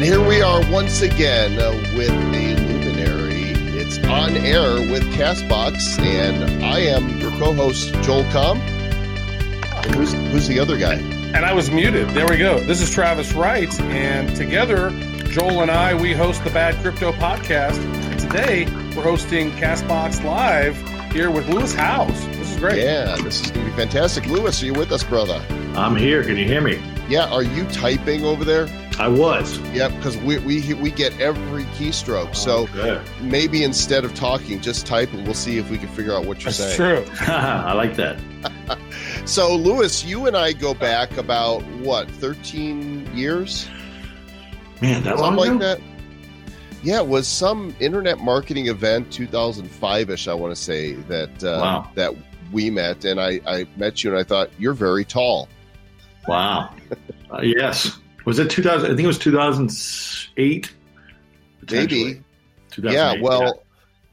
And here we are once again uh, with a luminary. It's on air with Castbox, and I am your co-host Joel Comm. And who's who's the other guy? And I was muted. There we go. This is Travis Wright, and together, Joel and I, we host the Bad Crypto Podcast. And today, we're hosting Castbox Live here with Lewis Howes. This is great. Yeah, this is going to be fantastic. Lewis, are you with us, brother? I'm here. Can you hear me? Yeah, are you typing over there? I was. Yep, because we, we we get every keystroke. So Okay. maybe instead of talking, just type, and we'll see if we can figure out what you're That's saying. true. I like that. So, Lewis, you and I go back about what, 13 years? Man, that long Something like ago? that? Yeah, it was some internet marketing event, 2005 ish, I want to say, that uh, Wow. that we met. And I, I met you and I thought, you're very tall. Wow. Uh, yes. Was it 2000? I think it was 2008. potentially. Maybe. 2008, Yeah, well,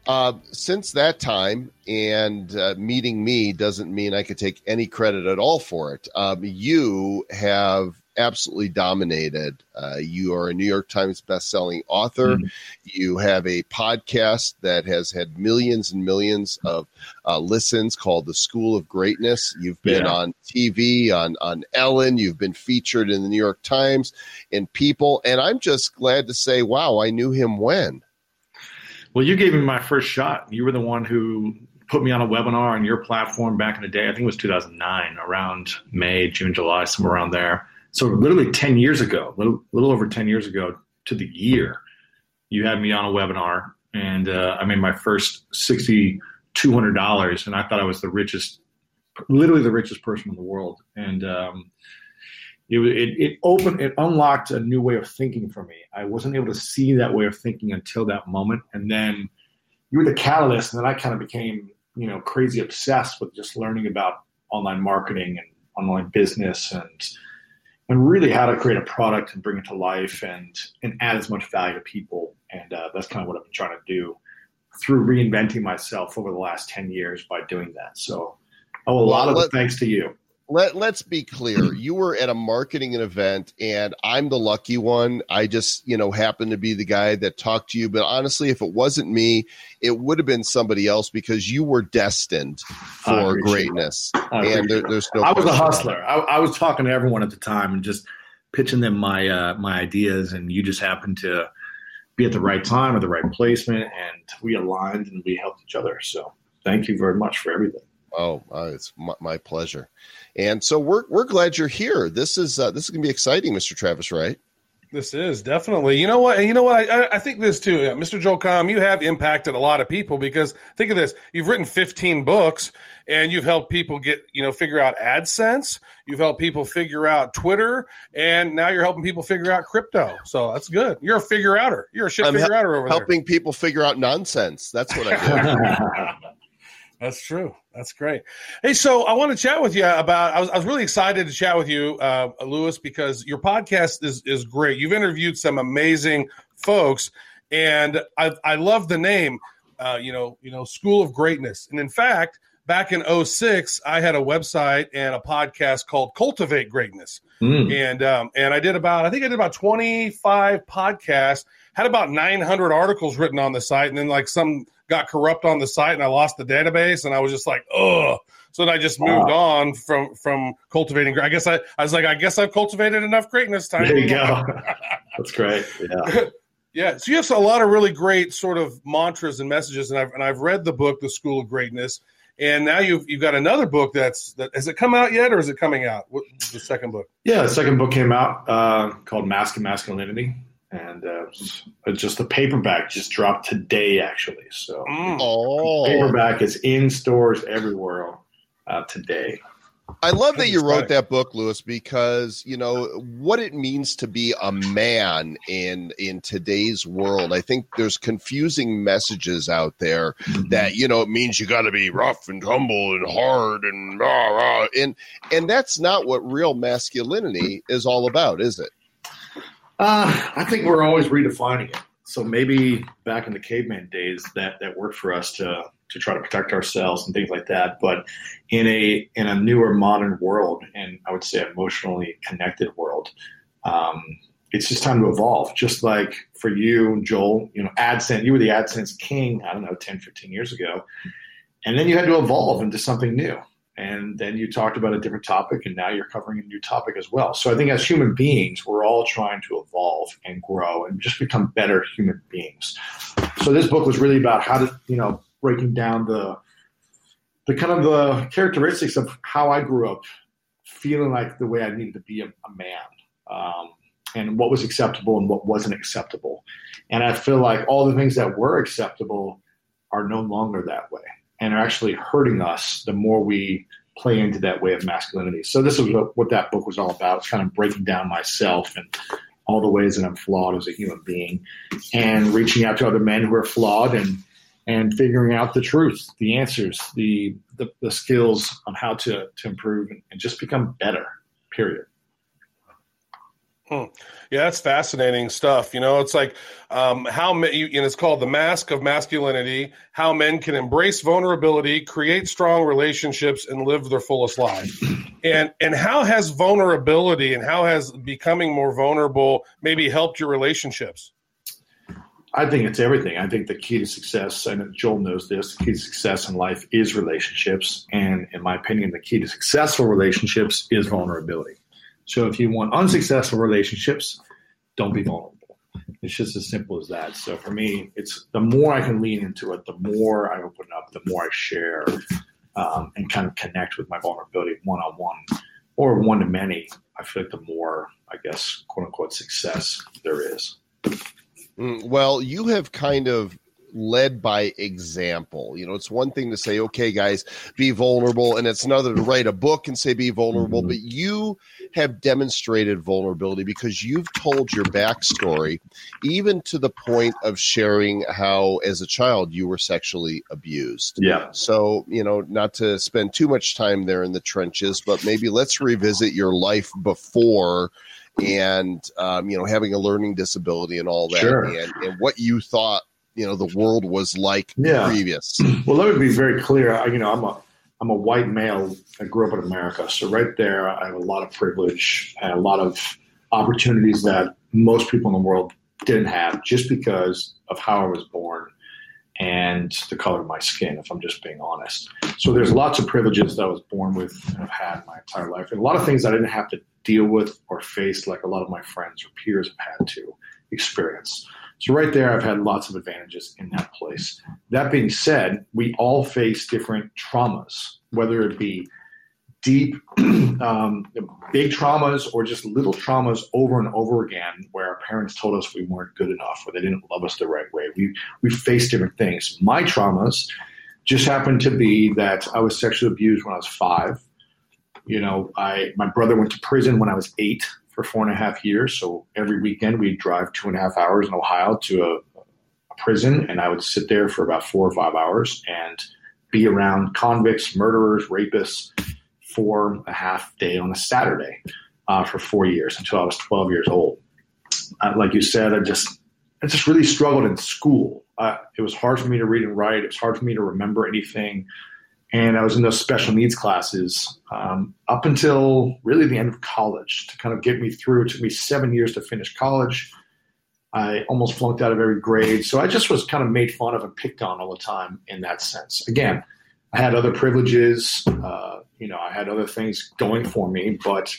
Uh, since that time, and uh, meeting me doesn't mean I could take any credit at all for it. Um, you have absolutely dominated. Uh, you are a New York Times bestselling author. Mhm. You have a podcast that has had millions and millions of uh, listens called The School of Greatness. You've been Yeah. on TV, on, on Ellen. You've been featured in the New York Times, and People. And I'm just glad to say, wow, I knew him when. Well, you gave me my first shot. You were the one who put me on a webinar on your platform back in the day. I think it was 2009, around May, June, July, somewhere around there. So literally 10 years ago, little, little over 10 years ago to the year, you had me on a webinar, and uh, I made my first sixty two hundred dollars, and I thought I was the richest, literally the richest person in the world. And um, it, it it opened, it unlocked a new way of thinking for me. I wasn't able to see that way of thinking until that moment, and then you were the catalyst, and then I kind of became, you know, crazy obsessed with just learning about online marketing and online business and and really how to create a product and bring it to life and and add as much value to people. And uh, that's kind of what I've been trying to do through reinventing myself over the last ten years by doing that. So, oh, a lot of Well, thanks to you. Let let's be clear. You were at a marketing event and i'm the lucky one. I just you know happened to be the guy that talked to you. But honestly if it wasn't me it would have been somebody else because you were destined for greatness. And there, there's no I was a hustler. I, I was talking to everyone at the time and just pitching them my uh, my ideas, and you just happened to be at the right time at the right placement, and we aligned and we helped each other. So thank you very much for everything. Oh uh, it's my, my pleasure and so we're we're glad you're here this is uh, this is gonna be exciting mr travis wright This is definitely. You know what? You know what? I, I think this too, yeah, Mr. Joel Comm. You have impacted a lot of people because think of this: you've written 15 books, and you've helped people get you know figure out AdSense. You've helped people figure out Twitter, and now you're helping people figure out crypto. So that's good. You're a figure outer. You're a shit I'm figure outer over there. helping people figure out nonsense that's what i do That's true. That's great. Hey, so I want to chat with you about. I was, I was really excited to chat with you, uh, Lewis, because your podcast is is great. You've interviewed some amazing folks, and I I love the name. Uh, you know, you know, School of Greatness, and in fact, back in 06, I had a website and a podcast called Cultivate Greatness Mm. and um, and I did about I think I did about twenty five podcasts, had about nine hundred articles written on the site, and then like some got corrupt on the site, and I lost the database, and I was just like, oh. So then I just moved on from from cultivating. I guess I, I was like, I guess I've cultivated enough greatness. Time. There you go. That's great. Yeah. Yeah, so you have a lot of really great sort of mantras and messages, and I've and I've read the book, The School of Greatness, and now you've you've got another book that's that has it come out yet, or is it coming out? What, the second book? Yeah, the second book came out uh, called Mask and Masculinity, and uh, it's- it's just the paperback just dropped today, actually. So Mm. oh paperback is in stores everywhere uh, today. I love that you wrote that book, Lewis, because you know what it means to be a man in in today's world. I think there's confusing messages out there that you know it means you got to be rough and tumble and hard and rah, rah, and and that's not what real masculinity is all about, is it? Uh, I think we're always redefining it. So maybe back in the caveman days, that that worked for us to to try to protect ourselves and things like that. But in a in a newer modern world, and I would say emotionally connected world, um, it's just time to evolve. Just like for you, Joel, you know, AdSense, you were the AdSense king, I don't know, 10, 15 years ago. And then you had to evolve into something new. And then you talked about a different topic, and now you're covering a new topic as well. So I think as human beings, we're all trying to evolve and grow and just become better human beings. So this book was really about how to, you know, breaking down the the kind of the characteristics of how I grew up, feeling like the way I needed to be a, a man. Um, and what was acceptable and what wasn't acceptable. And I feel like all the things that were acceptable are no longer that way and are actually hurting us the more we play into that way of masculinity. So this is what, what that book was all about. It's kind of breaking down myself and all the ways that I'm flawed as a human being and reaching out to other men who are flawed and and figuring out the truth, the answers, the the, the skills on how to to improve and, and just become better. Period. Hmm. Yeah, that's fascinating stuff. You know, it's like um, how men, and it's called the mask of masculinity. How men can embrace vulnerability, create strong relationships, and live their fullest life. And and how has vulnerability and how has becoming more vulnerable maybe helped your relationships? I think it's everything. I think the key to success, and Joel knows this, the key to success in life is relationships. And in my opinion, the key to successful relationships is vulnerability. So if you want unsuccessful relationships, don't be vulnerable. It's just as simple as that. So for me, it's the more I can lean into it, the more I open up, the more I share um, and kind of connect with my vulnerability one on one or one to many. I feel like the more, I guess, quote unquote, success there is. Mm, well, you have kind of led by example. You know, it's one thing to say, okay, guys, be vulnerable, and it's another to write a book and say be vulnerable, mm-hmm. but you have demonstrated vulnerability because you've told your backstory, even to the point of sharing how, as a child, you were sexually abused. Yeah. So, you know, not to spend too much time there in the trenches, but maybe let's revisit your life before and um, you know having a learning disability and all that sure. and, and what you thought you know the world was like yeah. previous. Well, let me be very clear. I, you know, I'm a I'm a white male. I grew up in America, so right there, I have a lot of privilege and a lot of opportunities that most people in the world didn't have, just because of how I was born and the color of my skin. If I'm just being honest, so there's lots of privileges that I was born with and have had my entire life, and a lot of things I didn't have to deal with or face like a lot of my friends or peers have had to experience. So right there, I've had lots of advantages in that place. That being said, we all face different traumas, whether it be deep, um, big traumas or just little traumas over and over again, where our parents told us we weren't good enough or they didn't love us the right way. We we face different things. My traumas just happened to be that I was sexually abused when I was five. You know, I my brother went to prison when I was eight for four and a half years. So every weekend we'd drive two and a half hours in Ohio to a, a prison, and I would sit there for about four or five hours and be around convicts, murderers, rapists for a half day on a Saturday uh, for four years until I was 12 years old. Uh, like you said, I just I just really struggled in school. Uh, it was hard for me to read and write. It was hard for me to remember anything and I was in those special needs classes um, up until really the end of college to kind of get me through. It took me seven years to finish college. I almost flunked out of every grade, so I just was kind of made fun of and picked on all the time in that sense. Again, I had other privileges, uh, you know, I had other things going for me, but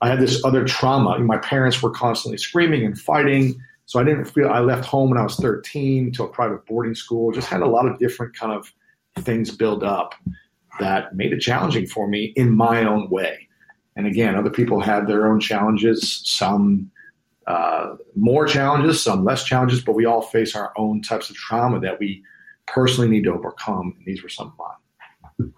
I had this other trauma. My parents were constantly screaming and fighting. So I didn't feel I left home when I was 13 to a private boarding school. Just had a lot of different kind of things build up that made it challenging for me in my own way. And again, other people had their own challenges, some uh, more challenges, some less challenges, but we all face our own types of trauma that we personally need to overcome. And these were some of mine.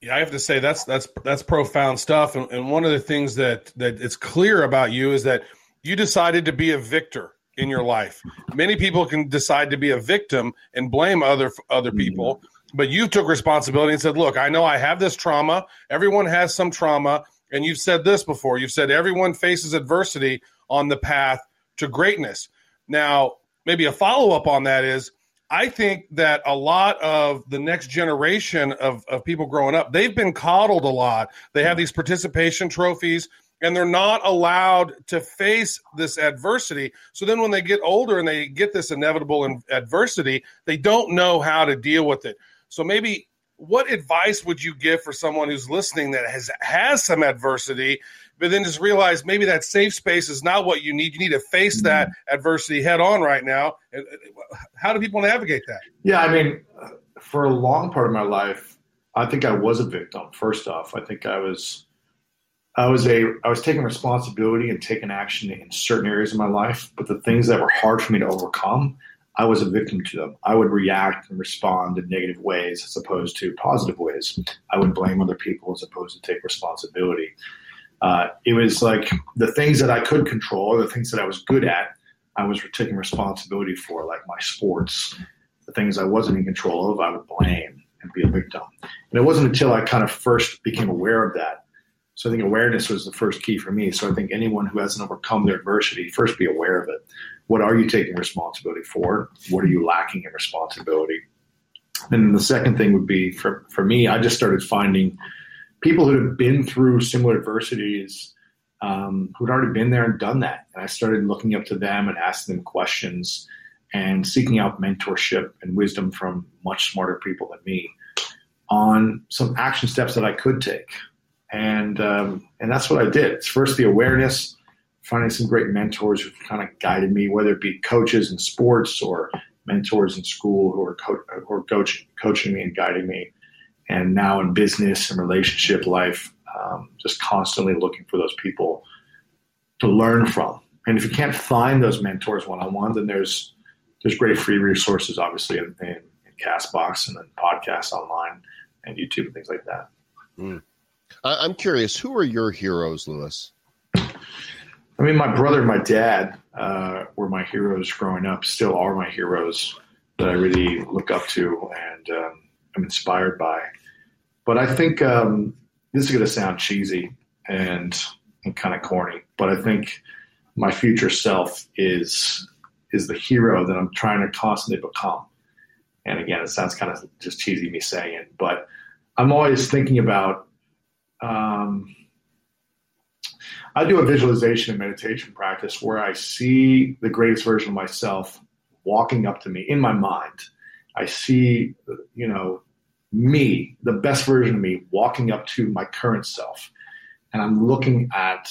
Yeah, I have to say that's that's that's profound stuff. And, and one of the things that that it's clear about you is that you decided to be a victor in your life. Many people can decide to be a victim and blame other other mm-hmm. people, but you took responsibility and said, "Look, I know I have this trauma. Everyone has some trauma." And you've said this before. You've said everyone faces adversity on the path to greatness. Now, maybe a follow up on that is I think that a lot of the next generation of, of people growing up, they've been coddled a lot. They have these participation trophies and they're not allowed to face this adversity. So then when they get older and they get this inevitable adversity, they don't know how to deal with it. So maybe what advice would you give for someone who's listening that has has some adversity but then just realize maybe that safe space is not what you need you need to face that mm-hmm. adversity head on right now how do people navigate that yeah i mean for a long part of my life i think i was a victim first off i think i was i was a i was taking responsibility and taking action in certain areas of my life but the things that were hard for me to overcome I was a victim to them. I would react and respond in negative ways as opposed to positive ways. I would blame other people as opposed to take responsibility. Uh, it was like the things that I could control, the things that I was good at, I was taking responsibility for, like my sports. The things I wasn't in control of, I would blame and be a victim. And it wasn't until I kind of first became aware of that. So I think awareness was the first key for me. So I think anyone who hasn't overcome their adversity, first be aware of it what are you taking responsibility for? What are you lacking in responsibility? And the second thing would be for, for me, I just started finding people who have been through similar adversities um, who'd already been there and done that. And I started looking up to them and asking them questions and seeking out mentorship and wisdom from much smarter people than me on some action steps that I could take. And um, and that's what I did. It's first the awareness, finding some great mentors who've kind of guided me, whether it be coaches in sports or mentors in school who are, co- who are coach- coaching me and guiding me. And now in business and relationship life, um, just constantly looking for those people to learn from. And if you can't find those mentors one on one, then there's there's great free resources, obviously, in, in, in Castbox and then podcasts online and YouTube and things like that. Mm. I'm curious, who are your heroes, Lewis? I mean, my brother and my dad uh, were my heroes growing up, still are my heroes that I really look up to and um, I'm inspired by. But I think um, this is going to sound cheesy and, and kind of corny, but I think my future self is is the hero that I'm trying to constantly become. And again, it sounds kind of just cheesy me saying it, but I'm always thinking about um, I do a visualization and meditation practice where I see the greatest version of myself walking up to me in my mind. I see, you know, me, the best version of me, walking up to my current self. And I'm looking at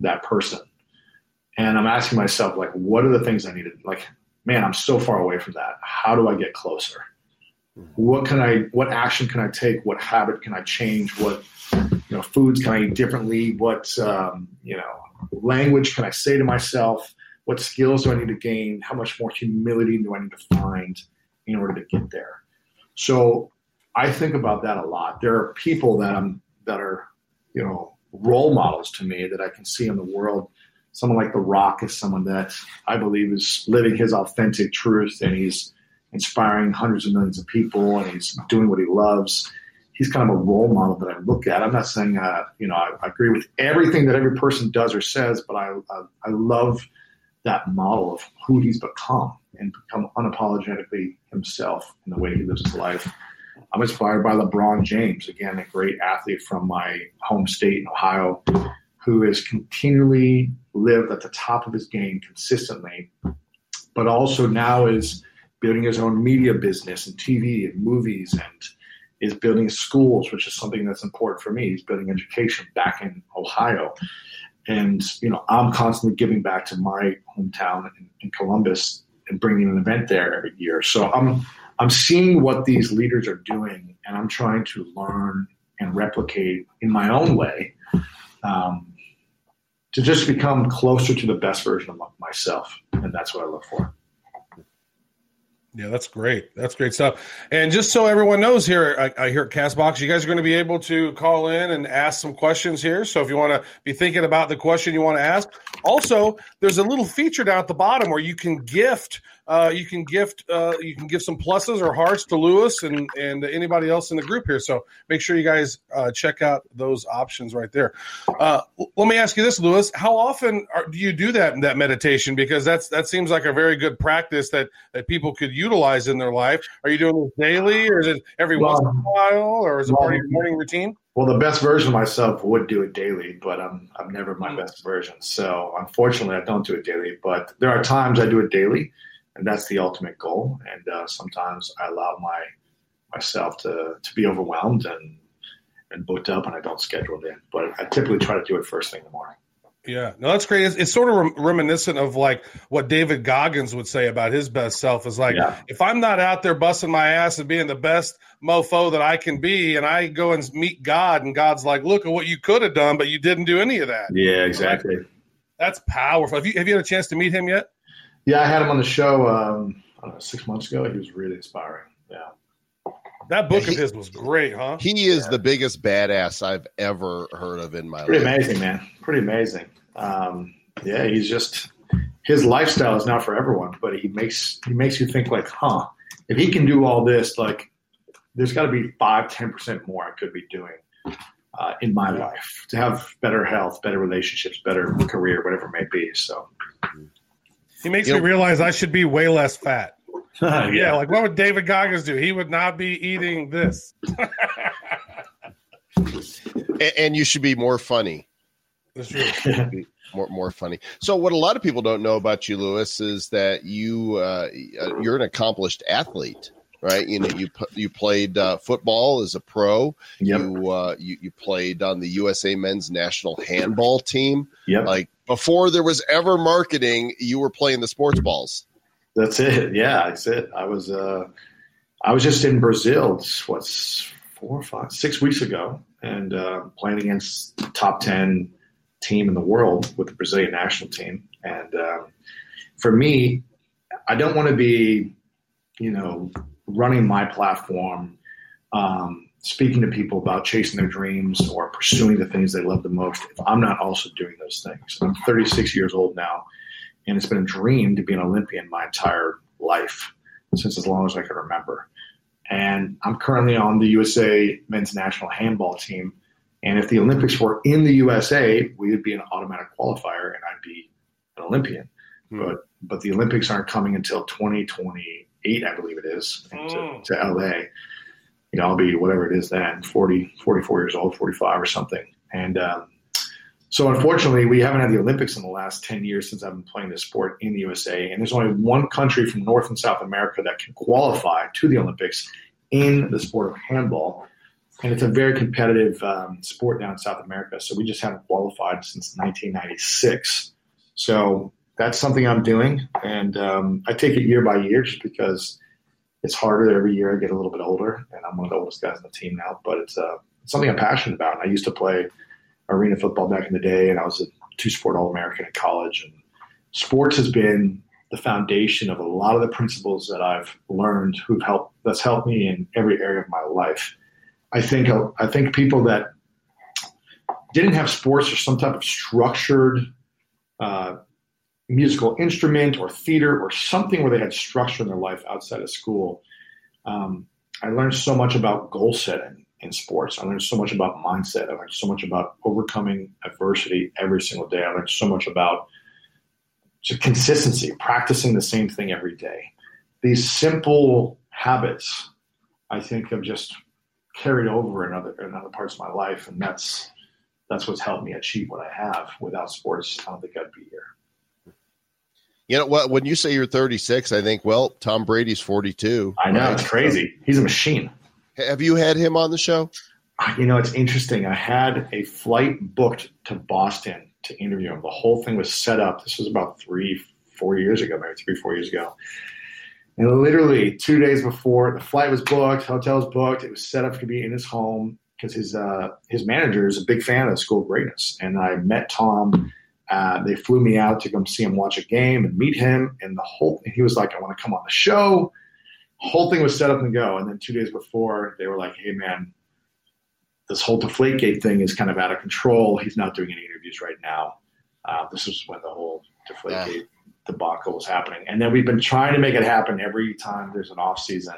that person. And I'm asking myself, like, what are the things I need to, Like, man, I'm so far away from that. How do I get closer? What can I, what action can I take? What habit can I change? What you know, foods can I eat differently? What, um, you know, language can I say to myself? What skills do I need to gain? How much more humility do I need to find in order to get there? So I think about that a lot. There are people that I'm that are, you know, role models to me that I can see in the world. Someone like The Rock is someone that I believe is living his authentic truth and he's inspiring hundreds of millions of people and he's doing what he loves he's kind of a role model that I look at. I'm not saying, uh, you know, I, I, agree with everything that every person does or says, but I, I, I love that model of who he's become and become unapologetically himself in the way he lives his life. I'm inspired by LeBron James, again, a great athlete from my home state in Ohio, who has continually lived at the top of his game consistently, but also now is building his own media business and TV and movies and is building schools, which is something that's important for me. He's building education back in Ohio. And, you know, I'm constantly giving back to my hometown in, in Columbus and bringing an event there every year. So I'm, I'm seeing what these leaders are doing and I'm trying to learn and replicate in my own way um, to just become closer to the best version of myself. And that's what I look for. Yeah, that's great. That's great stuff. And just so everyone knows here, I, I hear Castbox, you guys are going to be able to call in and ask some questions here. So if you want to be thinking about the question you want to ask, also there's a little feature down at the bottom where you can gift uh, you can gift uh, you can give some pluses or hearts to Lewis and and anybody else in the group here. So make sure you guys uh, check out those options right there. Uh, let me ask you this, Lewis: How often are, do you do that that meditation? Because that's that seems like a very good practice that that people could utilize in their life. Are you doing this daily, or is it every well, once in a while, or is it well, part of your morning routine? Well, the best version of myself would do it daily, but I'm I'm never my mm. best version. So unfortunately, I don't do it daily. But there are times I do it daily, and that's the ultimate goal. And uh, sometimes I allow my myself to to be overwhelmed and and booked up, and I don't schedule it in. But I typically try to do it first thing in the morning. Yeah, no, that's great. It's, it's sort of rem- reminiscent of like what David Goggins would say about his best self. Is like, yeah. if I'm not out there busting my ass and being the best mofo that I can be, and I go and meet God, and God's like, look at what you could have done, but you didn't do any of that. Yeah, exactly. Like, that's powerful. Have you have you had a chance to meet him yet? Yeah, I had him on the show um, know, six months ago. He was really inspiring. Yeah. That book he, of his was great, huh? He is yeah. the biggest badass I've ever heard of in my Pretty life. Pretty amazing, man. Pretty amazing. Um, yeah, he's just his lifestyle is not for everyone, but he makes he makes you think like, huh, if he can do all this, like there's got to be five, ten percent more I could be doing uh, in my life to have better health, better relationships, better career, whatever it may be. So he makes you me know, realize I should be way less fat. yeah. yeah, like what would David Goggins do? He would not be eating this. and you should be more funny. That's true. more more funny. So what a lot of people don't know about you, Lewis, is that you uh, you're an accomplished athlete, right? You know, you you played uh, football as a pro. Yep. You, uh, you you played on the USA Men's National Handball Team. Yep. Like before there was ever marketing, you were playing the sports balls. That's it. Yeah, that's it. I was uh, I was just in Brazil. What's four, five, six weeks ago, and uh, playing against top ten team in the world with the Brazilian national team. And um, for me, I don't want to be, you know, running my platform, um, speaking to people about chasing their dreams or pursuing the things they love the most if I'm not also doing those things. I'm 36 years old now, and it's been a dream to be an Olympian my entire life since as long as I can remember. And I'm currently on the USA men's national handball team and if the Olympics were in the USA, we would be an automatic qualifier, and I'd be an Olympian. Hmm. But but the Olympics aren't coming until 2028, I believe it is, to, hmm. to LA. You know, I'll be whatever it is then, 40, 44 years old, 45 or something. And um, so, unfortunately, we haven't had the Olympics in the last 10 years since I've been playing this sport in the USA. And there's only one country from North and South America that can qualify to the Olympics in the sport of handball and it's a very competitive um, sport down in South America. So we just haven't qualified since 1996. So that's something I'm doing, and um, I take it year by year just because it's harder every year. I get a little bit older, and I'm one of the oldest guys on the team now. But it's, uh, something I'm passionate about. And I used to play arena football back in the day, and I was a two-sport All-American in college. And sports has been the foundation of a lot of the principles that I've learned, who've helped that's helped me in every area of my life. I think I think people that didn't have sports or some type of structured uh, musical instrument or theater or something where they had structure in their life outside of school. Um, I learned so much about goal setting in sports. I learned so much about mindset. I learned so much about overcoming adversity every single day. I learned so much about consistency, practicing the same thing every day. These simple habits, I think, have just carried over in other in other parts of my life, and that's that's what's helped me achieve what I have. Without sports, I don't think I'd be here. You know what? When you say you're 36, I think, well, Tom Brady's 42. I know right? it's crazy. He's a machine. Have you had him on the show? You know, it's interesting. I had a flight booked to Boston to interview him. The whole thing was set up. This was about three, four years ago, maybe three, four years ago. And literally two days before the flight was booked, hotel was booked, it was set up to be in his home because his uh, his manager is a big fan of the School of Greatness. And I met Tom. Uh, they flew me out to come see him watch a game and meet him. And the whole he was like, I want to come on the show. Whole thing was set up and go. And then two days before, they were like, Hey man, this whole Deflategate thing is kind of out of control. He's not doing any interviews right now. Uh, this is when the whole Deflategate debacle was happening. And then we've been trying to make it happen every time there's an off season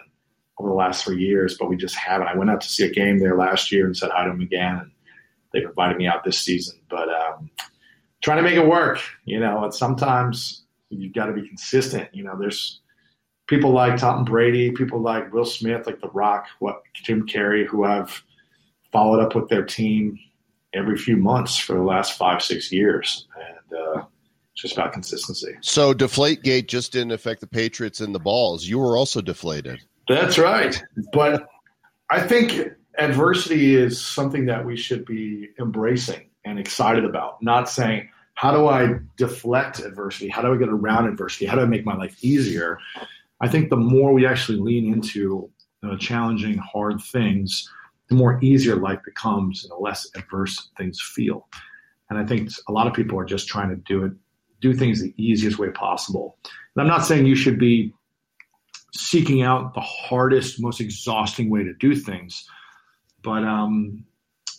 over the last three years, but we just haven't. I went out to see a game there last year and said hi to him again, and they invited me out this season. But um, trying to make it work, you know, and sometimes you've got to be consistent. You know, there's people like Tom Brady, people like Will Smith, like The Rock, what Jim Carrey, who I've followed up with their team every few months for the last five, six years. And uh, it's just about consistency. So Deflategate just didn't affect the Patriots and the balls. You were also deflated. That's right. But I think adversity is something that we should be embracing and excited about, not saying, how do I deflect adversity? How do I get around adversity? How do I make my life easier? I think the more we actually lean into challenging, hard things, the more easier life becomes and the less adverse things feel. And I think a lot of people are just trying to do it, do things the easiest way possible. And I'm not saying you should be seeking out the hardest, most exhausting way to do things, but um,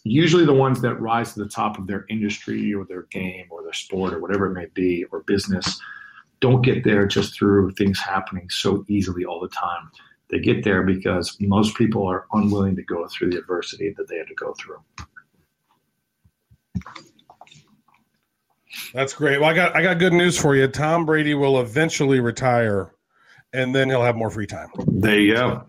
usually the ones that rise to the top of their industry or their game or their sport or whatever it may be or business don't get there just through things happening so easily all the time. They get there because most people are unwilling to go through the adversity that they had to go through. That's great. Well, I got I got good news for you. Tom Brady will eventually retire, and then he'll have more free time. There you go.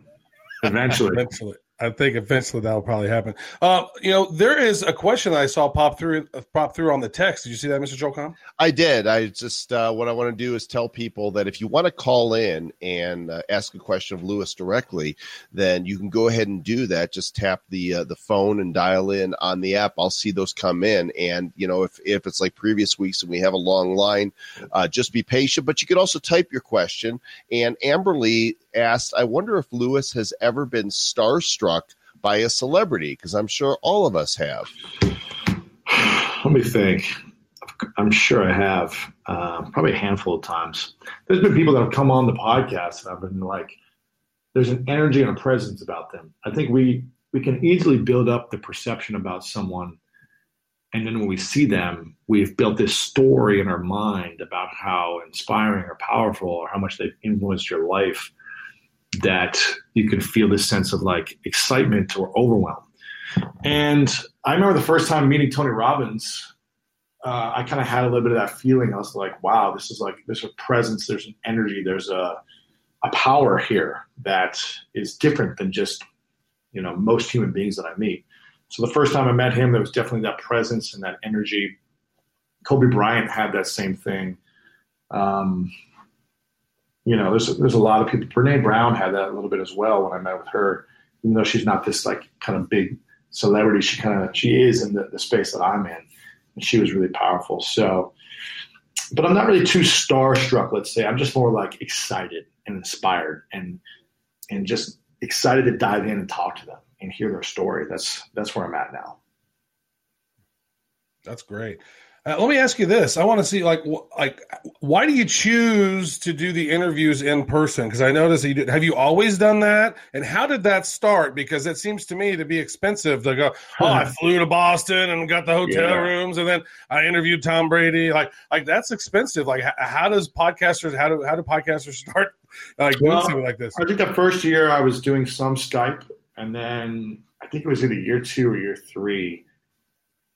Eventually. eventually. I think eventually that will probably happen. Uh, you know, there is a question I saw pop through pop through on the text. Did you see that, Mr. Joel? I did. I just uh, what I want to do is tell people that if you want to call in and uh, ask a question of Lewis directly, then you can go ahead and do that. Just tap the uh, the phone and dial in on the app. I'll see those come in, and you know if if it's like previous weeks and we have a long line, uh, just be patient. But you can also type your question. And Amberly asked, I wonder if Lewis has ever been starstruck by a celebrity, because I'm sure all of us have. Let me think. I'm sure I have, uh, probably a handful of times. There's been people that have come on the podcast and I've been like, there's an energy and a presence about them. I think we we can easily build up the perception about someone, and then when we see them, we've built this story in our mind about how inspiring or powerful or how much they've influenced your life that you can feel this sense of like excitement or overwhelm. And I remember the first time meeting Tony Robbins, uh, I kind of had a little bit of that feeling. I was like, wow, this is like, there's a presence, there's an energy, there's a, a power here that is different than just, you know, most human beings that I meet. So the first time I met him, there was definitely that presence and that energy. Kobe Bryant had that same thing. Um, you know, there's there's a lot of people. Brene Brown had that a little bit as well when I met with her. Even though she's not this like kind of big celebrity, she kind of she is in the, the space that I'm in, and she was really powerful. So, but I'm not really too starstruck. Let's say I'm just more like excited and inspired, and and just excited to dive in and talk to them and hear their story. That's that's where I'm at now. That's great. Uh, let me ask you this: I want to see, like, wh- like, why do you choose to do the interviews in person? Because I noticed you did. Have you always done that? And how did that start? Because it seems to me to be expensive to go. Oh, I flew to Boston and got the hotel yeah. rooms, and then I interviewed Tom Brady. Like, like that's expensive. Like, how, how does podcasters? How do how do podcasters start like doing well, something like this? I think the first year I was doing some Skype, and then I think it was either year two or year three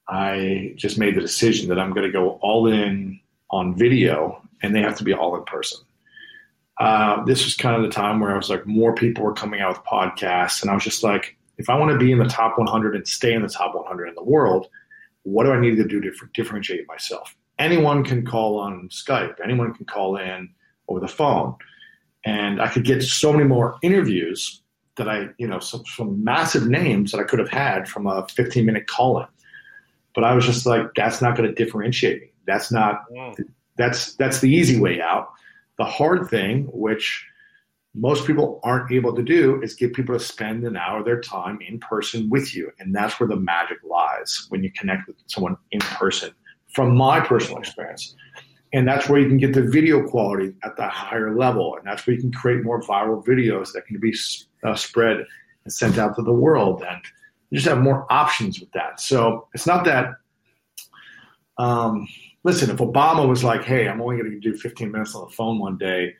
I just made the decision that I'm going to go all in on video, and they have to be all in person. Uh, this was kind of the time where I was like, more people were coming out with podcasts, and I was just like, if I want to be in the top 100 and stay in the top 100 in the world, what do I need to do to differentiate myself? Anyone can call on Skype. Anyone can call in over the phone, and I could get so many more interviews that I, you know, some, some massive names that I could have had from a 15 minute call in. But I was just like, that's not going to differentiate me. That's not. That's that's the easy way out. The hard thing, which most people aren't able to do, is get people to spend an hour of their time in person with you, and that's where the magic lies when you connect with someone in person. From my personal experience, and that's where you can get the video quality at the higher level and that's where you can create more viral videos that can be uh, spread and sent out to the world and you just have more options with that. So it's not that um, listen, if Obama was like, "Hey, I'm only going to do 15 minutes on the phone one day,"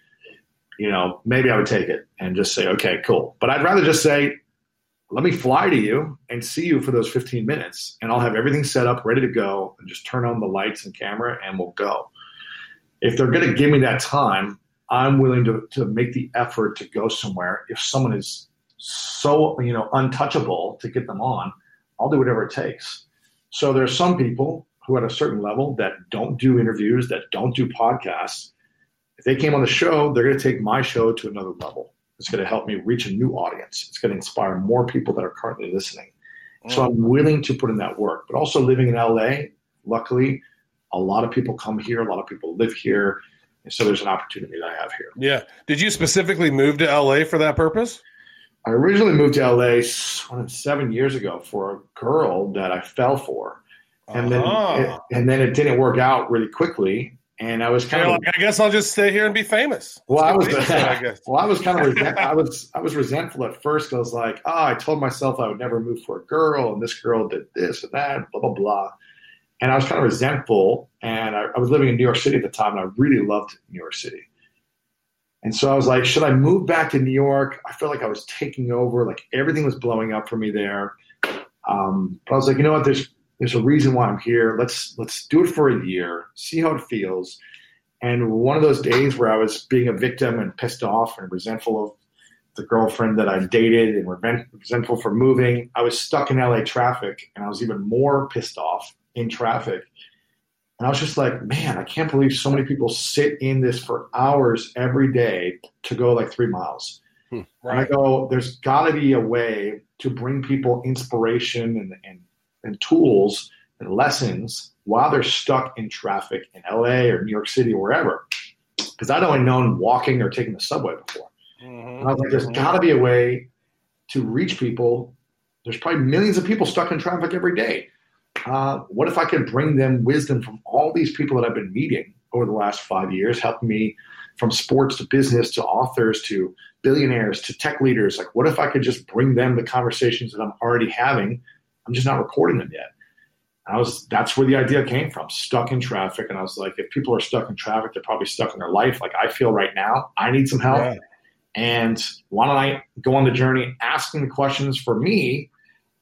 you know, maybe I would take it and just say, "Okay, cool." But I'd rather just say, "Let me fly to you and see you for those 15 minutes, and I'll have everything set up, ready to go, and just turn on the lights and camera, and we'll go." If they're going to give me that time, I'm willing to to make the effort to go somewhere. If someone is so you know untouchable to get them on, I'll do whatever it takes. So there's some people who at a certain level that don't do interviews, that don't do podcasts. If they came on the show, they're going to take my show to another level. It's going to help me reach a new audience. It's going to inspire more people that are currently listening. Mm. So I'm willing to put in that work. But also living in LA, luckily, a lot of people come here, a lot of people live here. And so there's an opportunity that I have here. Yeah. Did you specifically move to LA for that purpose? I originally moved to LA seven years ago for a girl that I fell for, and uh-huh. then it, and then it didn't work out really quickly. And I was kind of like, I guess I'll just stay here and be famous. Well, I was, I guess. well, I was kind of, resent, I was, I was resentful at first. I was like, oh, I told myself I would never move for a girl, and this girl did this and that, blah blah blah. And I was kind of resentful. And I, I was living in New York City at the time, and I really loved New York City. And so I was like, should I move back to New York? I felt like I was taking over, like everything was blowing up for me there. Um, but I was like, you know what? There's there's a reason why I'm here. Let's let's do it for a year, see how it feels. And one of those days where I was being a victim and pissed off and resentful of the girlfriend that I dated and resentful for moving, I was stuck in LA traffic and I was even more pissed off in traffic. And I was just like, man, I can't believe so many people sit in this for hours every day to go like three miles. Hmm, right. And I go, there's got to be a way to bring people inspiration and, and, and tools and lessons while they're stuck in traffic in LA or New York City or wherever. Because I'd only known walking or taking the subway before. Mm-hmm. I was like, there's mm-hmm. got to be a way to reach people. There's probably millions of people stuck in traffic every day uh, what if I could bring them wisdom from all these people that I've been meeting over the last five years, helping me from sports to business to authors to billionaires to tech leaders? Like, what if I could just bring them the conversations that I'm already having? I'm just not recording them yet. I was that's where the idea came from. Stuck in traffic, and I was like, if people are stuck in traffic, they're probably stuck in their life. Like I feel right now, I need some help. Yeah. And why don't I go on the journey asking the questions for me,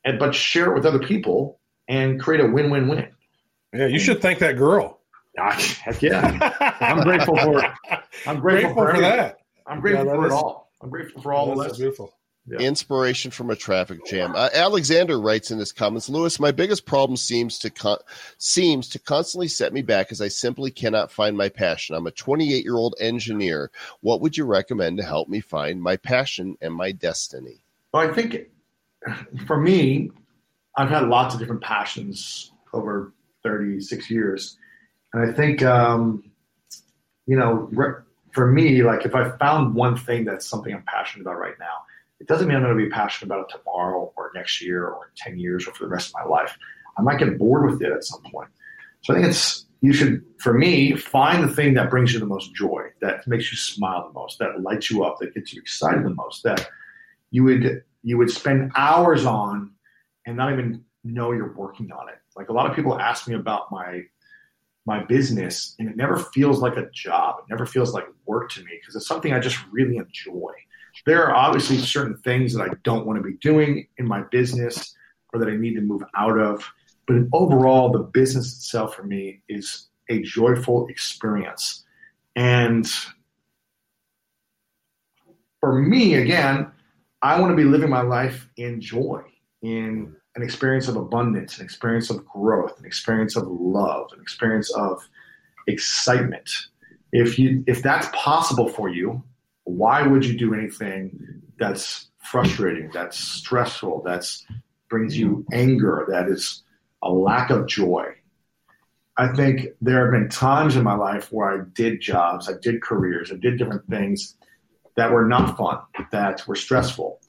and but share it with other people and create a win-win-win. Yeah, you should thank that girl. Ah, heck yeah, I'm grateful for it. I'm grateful, grateful for, for that. I'm grateful yeah, for is, it all. I'm grateful for all of this. Beautiful. Yeah. Inspiration from a traffic jam. Uh, Alexander writes in his comments, Lewis, my biggest problem seems to con- seems to constantly set me back as I simply cannot find my passion. I'm a 28 year old engineer. What would you recommend to help me find my passion and my destiny? Well, I think for me, I've had lots of different passions over 36 years. And I think, um, you know, for me, like if I found one thing that's something I'm passionate about right now, it doesn't mean I'm going to be passionate about it tomorrow or next year or 10 years or for the rest of my life. I might get bored with it at some point. So I think it's, you should, for me, find the thing that brings you the most joy, that makes you smile the most, that lights you up, that gets you excited the most, that you would, you would spend hours on and not even know you're working on it. Like a lot of people ask me about my my business and it never feels like a job. It never feels like work to me because it's something I just really enjoy. There are obviously certain things that I don't want to be doing in my business or that I need to move out of. But overall, the business itself for me is a joyful experience. And for me, again, I want to be living my life in joy, in an experience of abundance, an experience of growth, an experience of love, an experience of excitement. If you if that's possible for you, why would you do anything that's frustrating, that's stressful, that's brings you anger, that is a lack of joy? I think there have been times in my life where I did jobs, I did careers, I did different things that were not fun, that were stressful.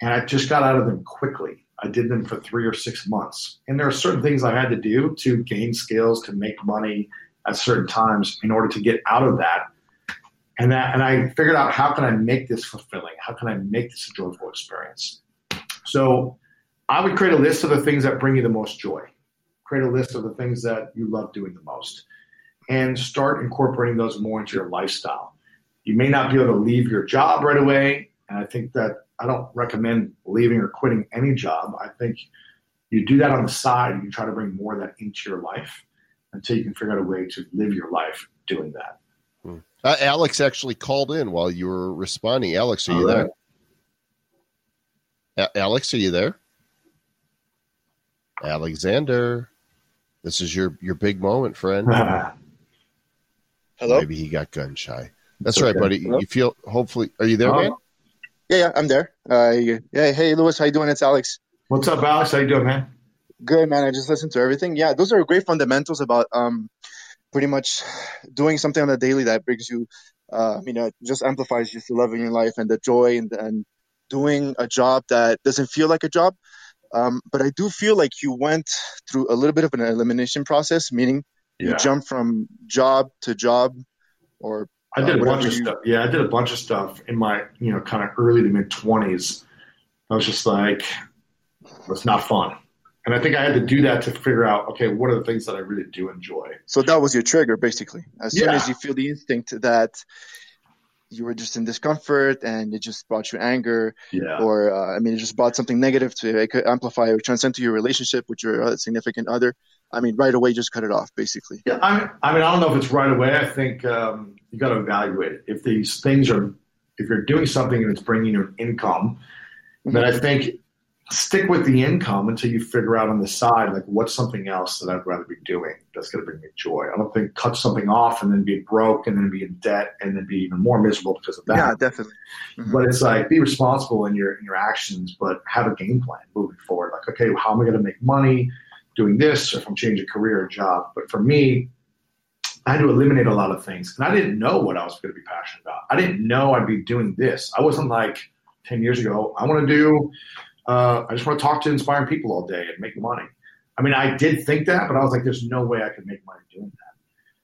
And I just got out of them quickly. I did them for three or six months. And there are certain things I had to do to gain skills, to make money at certain times in order to get out of that. And that and I figured out how can I make this fulfilling? How can I make this a joyful experience? So I would create a list of the things that bring you the most joy. Create a list of the things that you love doing the most. and start incorporating those more into your lifestyle. You may not be able to leave your job right away. And I think that I don't recommend leaving or quitting any job. I think you do that on the side. You try to bring more of that into your life until you can figure out a way to live your life doing that. Hmm. Uh, Alex actually called in while you were responding. Alex, are you there? A- Alex, are you there? Alexander, this is your your big moment, friend. Hello. Maybe he got gun shy. That's okay. right, buddy. Hello? You feel hopefully. Are you there, oh. man? Yeah, yeah, I'm there. Uh, yeah, hey, Lewis, how you doing? It's Alex. What's up, Alex? How you doing, man? Good, man. I just listened to everything. Yeah, those are great fundamentals about um, pretty much doing something on a daily that brings you, uh, you know, just amplifies just the love in your life and the joy and and doing a job that doesn't feel like a job. Um, but I do feel like you went through a little bit of an elimination process, meaning yeah. you jump from job to job or I did uh, a bunch of you... stuff. Yeah, I did a bunch of stuff in my, you know, kind of early to mid twenties. I was just like, it's not fun. And I think I had to do that to figure out, okay, what are the things that I really do enjoy? So that was your trigger, basically. As yeah. soon as you feel the instinct that you were just in discomfort and it just brought you anger, yeah. or uh, I mean, it just brought something negative to amplify or transcend to your relationship with your significant other. I mean, right away, just cut it off, basically. Yeah, I mean, I mean, I don't know if it's right away. I think um, you got to evaluate it. If these things are, if you're doing something and it's bringing you an income, mm-hmm. then I think stick with the income until you figure out on the side like what's something else that I'd rather be doing that's going to bring me joy. I don't think cut something off and then be broke and then be in debt and then be even more miserable because of that. Yeah, definitely. Mm-hmm. But it's like be responsible in your in your actions, but have a game plan moving forward. Like, okay, how am I going to make money doing this, or if I'm changing career or job? But for me, I had to eliminate a lot of things, and I didn't know what I was going to be passionate about. I didn't know I'd be doing this. I wasn't like ten years ago. I want to do uh, I just want to talk to inspiring people all day and make money. I mean, I did think that, but I was like, there's no way I could make money doing that.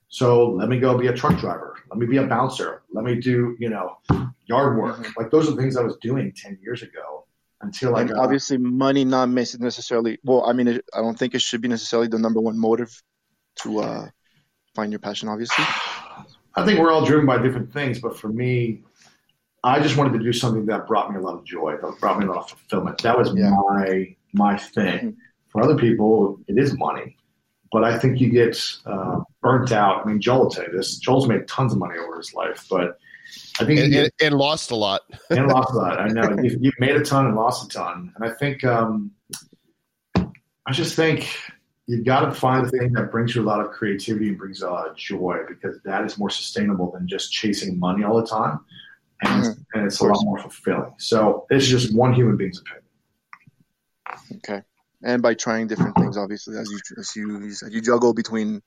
So let me go be a truck driver. Let me be a bouncer. Let me do, you know, yard work. Mm-hmm. Like those are the things I was doing 10 years ago until and I got. Obviously, money not necessarily, well, I mean, I don't think it should be necessarily the number one motive to uh, find your passion, obviously. I think we're all driven by different things, but for me, I just wanted to do something that brought me a lot of joy, that brought me a lot of fulfillment. That was yeah. my my thing. Mm-hmm. For other people, it is money, but I think you get uh, burnt out. I mean, Joel will tell you this. Joel's made tons of money over his life, but I think and, get, and, lost a lot. and lost a lot. I know you've, you've, made a ton and lost a ton, and I think um, I just think you've got to find the thing that brings you a lot of creativity and brings a lot of joy because that is more sustainable than just chasing money all the time and, mm-hmm. and it's a lot more fulfilling. So it's just one human being's opinion. Okay. And by trying different things, obviously, as you as you you, said, you juggle between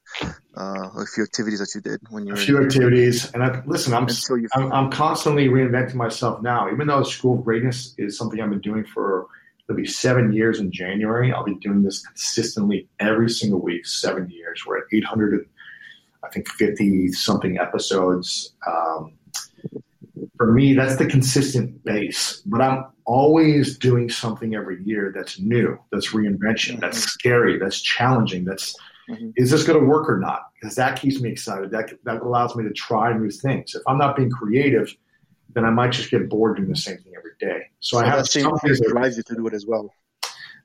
uh, a few activities that you did when you were a few activities, and I, listen, I'm, I'm I'm constantly reinventing myself now. Even though School of Greatness is something I've been doing for it'll be seven years in January. I'll be doing this consistently every single week, seven years. We're at 800, I think 50 something episodes. Um, for me, that's the consistent base. But I'm always doing something every year that's new, that's reinvention, that's mm-hmm. scary, that's challenging. That's mm-hmm. is this going to work or not? Because that keeps me excited. That that allows me to try new things. If I'm not being creative, then I might just get bored doing the same thing every day. So, so I have same thing that drives you to do it as well.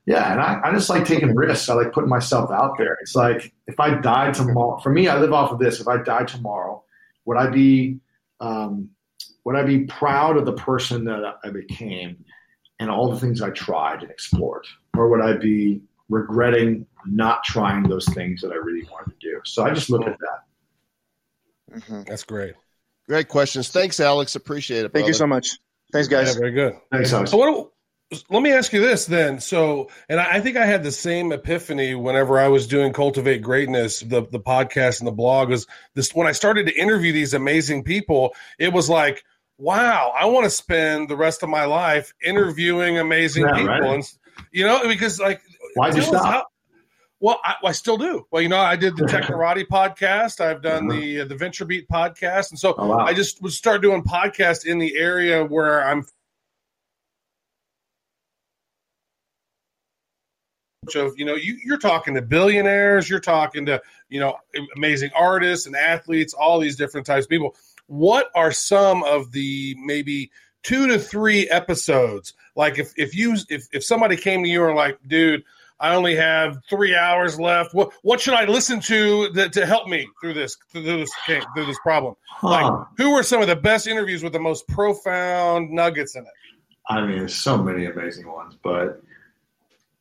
Yeah, and I, I just like taking risks. I like putting myself out there. It's like if I died tomorrow, for me, I live off of this. If I died tomorrow, would I be um, would I be proud of the person that I became and all the things I tried and explored? Or would I be regretting not trying those things that I really wanted to do? So I just look at that. Mm-hmm. That's great. Great questions. Thanks, Alex. Appreciate it. Thank you so much. Thanks, guys. Yeah, very good. Thanks, Alex. So what, let me ask you this then. So, and I think I had the same epiphany whenever I was doing Cultivate Greatness, the the podcast and the blog was this. When I started to interview these amazing people, it was like, wow, I want to spend the rest of my life interviewing amazing yeah, people, right. and you know, because like, why did you stop? Well, I, I, still do. Well, you know, I did the Tech Karate podcast. I've done uh-huh. the uh, the VentureBeat podcast, and so oh, wow. I just would start doing podcasts in the area where I'm of you know you, you're talking to billionaires you're talking to you know amazing artists and athletes all these different types of people what are some of the maybe two to three episodes like if if you if, if somebody came to you and like dude I only have three hours left. What what should I listen to that, to help me through this through this through this problem? Huh. Like, who are some of the best interviews with the most profound nuggets in it? I mean, there's so many amazing ones, but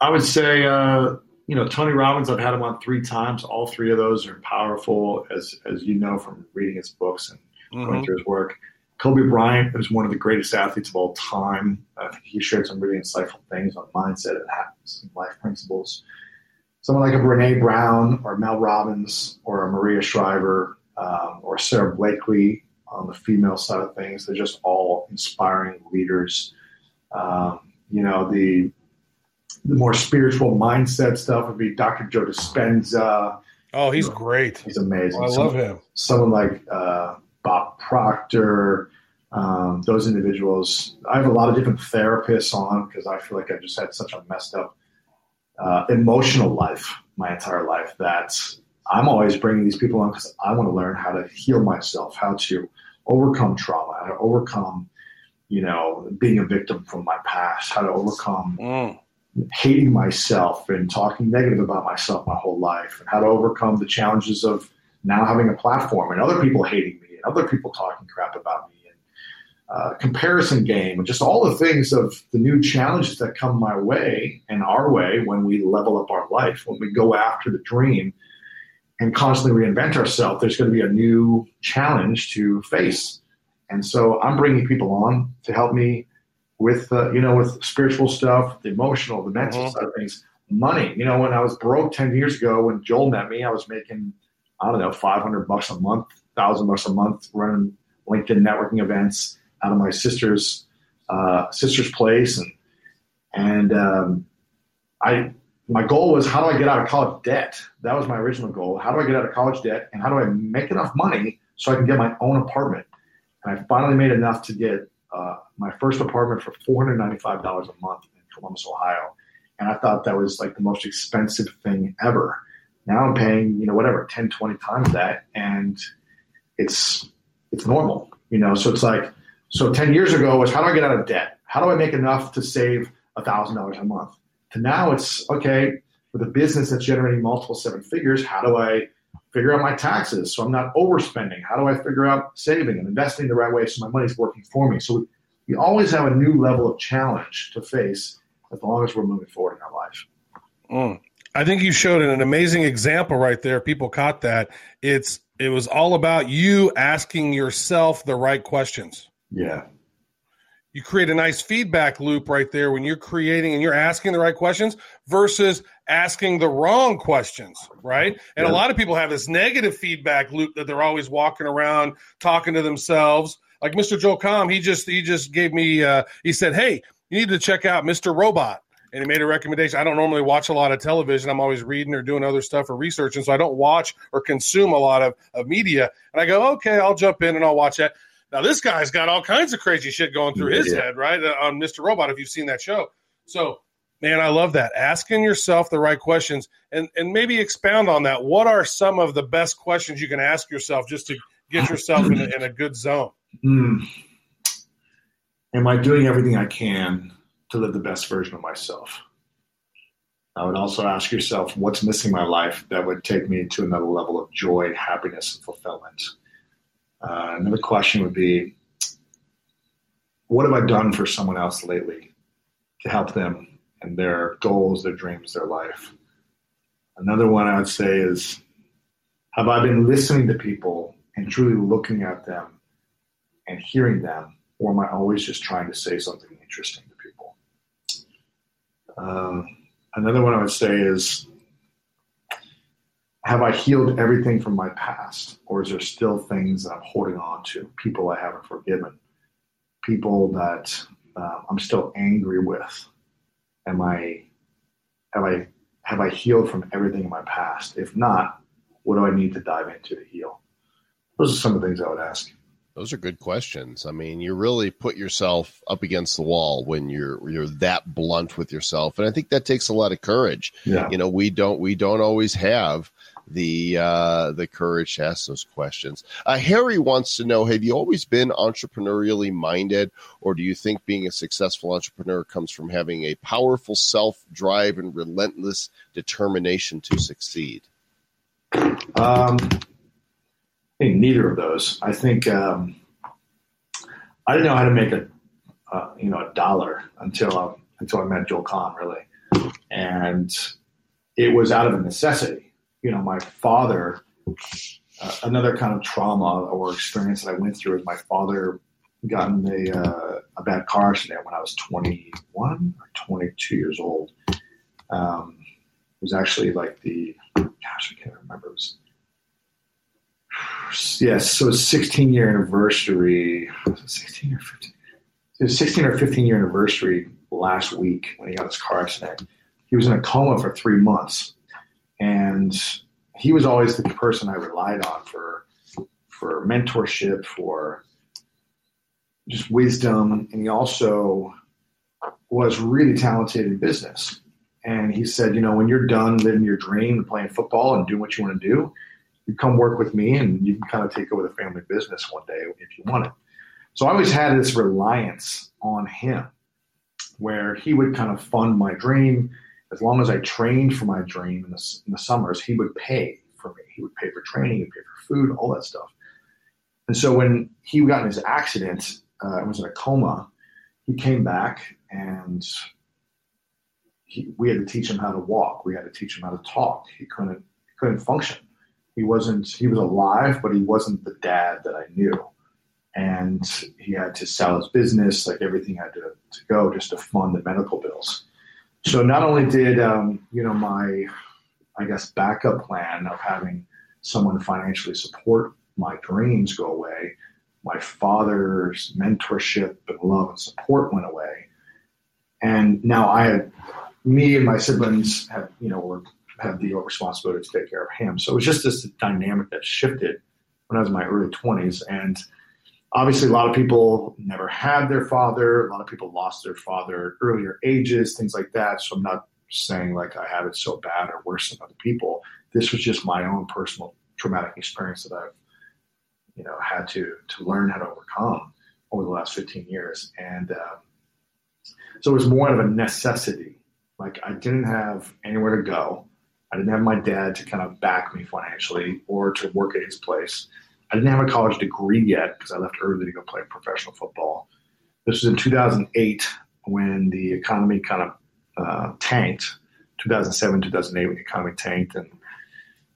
I would say, uh, you know, Tony Robbins. I've had him on three times. All three of those are powerful, as as you know from reading his books and mm-hmm. going through his work. Kobe Bryant is one of the greatest athletes of all time. I think he shared some really insightful things on mindset and habits and life principles. Someone like a Brene Brown or Mel Robbins or a Maria Shriver um, or Sara Blakely on the female side of things, they're just all inspiring leaders. Um, you know, the the more spiritual mindset stuff would be Dr. Joe Dispenza. Oh, he's great. He's amazing. I love him. Someone like uh, Proctor, um, those individuals. I have a lot of different therapists on because I feel like I just had such a messed up uh, emotional life my entire life that I'm always bringing these people on because I want to learn how to heal myself, how to overcome trauma, how to overcome, you know, being a victim from my past, how to overcome mm. hating myself and talking negative about myself my whole life, and how to overcome the challenges of now having a platform and other people hating me other people talking crap about me, and uh, comparison game, and just all the things of the new challenges that come my way and our way when we level up our life, when we go after the dream and constantly reinvent ourselves. There's going to be a new challenge to face, and so I'm bringing people on to help me with uh, you know with spiritual stuff, the emotional, the mental mm-hmm. side of things, money. You know, when I was broke ten years ago, when Joel met me, I was making I don't know 500 bucks a month thousand bucks a month running LinkedIn networking events out of my sister's uh, sister's place, and and um, I my goal was how do I get out of college debt? That was my original goal. How do I get out of college debt, and how do I make enough money so I can get my own apartment? And I finally made enough to get uh, my first apartment for four hundred ninety five dollars a month in Columbus, Ohio, and I thought that was like the most expensive thing ever. Now I'm paying, you know, whatever, 10, 20 times that. And it's it's normal, you know. So it's like so ten years ago was how do I get out of debt? How do I make enough to save thousand dollars a month? To now it's okay with a business that's generating multiple seven figures. How do I figure out my taxes so I'm not overspending? How do I figure out saving and investing the right way so my money's working for me? So we always have a new level of challenge to face as long as we're moving forward in our life. Mm. I think you showed an amazing example right there. People caught that. It's it was all about you asking yourself the right questions. Yeah. You create a nice feedback loop right there when you're creating and you're asking the right questions versus asking the wrong questions, right? And yeah. a lot of people have this negative feedback loop that they're always walking around talking to themselves. Like Mr. Joel Comm, he just he just gave me uh, he said, "Hey, you need to check out Mr. Robot." And he made a recommendation. I don't normally watch a lot of television. I'm always reading or doing other stuff or researching, so I don't watch or consume a lot of, of media. And I go, okay, I'll jump in and I'll watch that. Now this guy's got all kinds of crazy shit going through his yeah. head, right? Uh, on Mr. Robot, if you've seen that show. So, man, I love that. Asking yourself the right questions and and maybe expound on that. What are some of the best questions you can ask yourself just to get yourself in a, in a good zone? Mm. Am I doing everything I can to live the best version of myself. I would also ask yourself, what's missing in my life that would take me to another level of joy, happiness, and fulfillment? Uh, another question would be, what have I done for someone else lately to help them and their goals, their dreams, their life? Another one I would say is, have I been listening to people and truly looking at them and hearing them, or am I always just trying to say something interesting? Um, another one I would say is have I healed everything from my past, or is there still things that I'm holding on to? People I haven't forgiven, people that uh, I'm still angry with. Am I have I have I healed from everything in my past? If not, what do I need to dive into to heal? Those are some of the things I would ask. Those are good questions. I mean, you really put yourself up against the wall when you're you're that blunt with yourself, and I think that takes a lot of courage. Yeah. You know, we don't we don't always have the uh, the courage to ask those questions. Uh, Harry wants to know: Have you always been entrepreneurially minded, or do you think being a successful entrepreneur comes from having a powerful self drive and relentless determination to succeed? Um, I think neither of those. I think um, I didn't know how to make a uh, you know a dollar until uh, until I met Joel Comm really, and it was out of a necessity. You know, my father. Uh, another kind of trauma or experience that I went through is my father got in a, uh, a bad car accident when I was 21 or 22 years old. Um, it was actually like the gosh, I can't remember. It was yes, so it's 16 year anniversary. 16 or 15? It was 16 or 15 year anniversary last week when he got his car accident. He was in a coma for three months, and he was always the person I relied on for for mentorship, for just wisdom, and he also was really talented in business. And he said, you know, when you're done living your dream and playing football and doing what you want to do, you come work with me and you can kind of take over the family business one day if you want it. So I always had this reliance on him where he would kind of fund my dream. As long as I trained for my dream in the, in the summers, he would pay for me. He would pay for training, he'd pay for food, all that stuff. And so when he got in his accident uh, was in a coma, he came back and he, we had to teach him how to walk. We had to teach him how to talk. He couldn't he couldn't function. He wasn't he was alive, but he wasn't the dad that I knew. And he had to sell his business, like everything had to, to go just to fund the medical bills. So not only did um, you know my I guess backup plan of having someone financially support my dreams go away, my father's mentorship and love and support went away. And now I had me and my siblings have, you know, were had the responsibility to take care of him. So it was just this dynamic that shifted when I was in my early 20s. And obviously, a lot of people never had their father. A lot of people lost their father at earlier ages, things like that. So I'm not saying like I have it so bad or worse than other people. This was just my own personal traumatic experience that I've, you know, had to to learn how to overcome over the last 15 years. And um, so it was more of a necessity. Like I didn't have anywhere to go. I didn't have my dad to kind of back me financially or to work at his place. I didn't have a college degree yet because I left early to go play professional football. This was in 2008 when the economy kind of uh, tanked. 2007, 2008 when the economy tanked and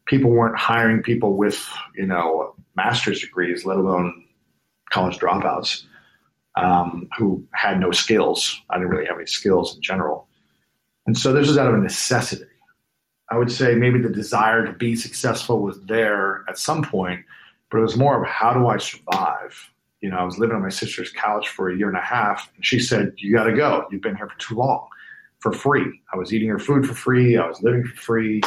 people weren't hiring people with, you know, master's degrees, let alone college dropouts um, who had no skills. I didn't really have any skills in general. And so this was out of a necessity. I would say maybe the desire to be successful was there at some point, but it was more of how do I survive? You know, I was living on my sister's couch for a year and a half, and she said, You got to go. You've been here for too long for free. I was eating her food for free. I was living for free.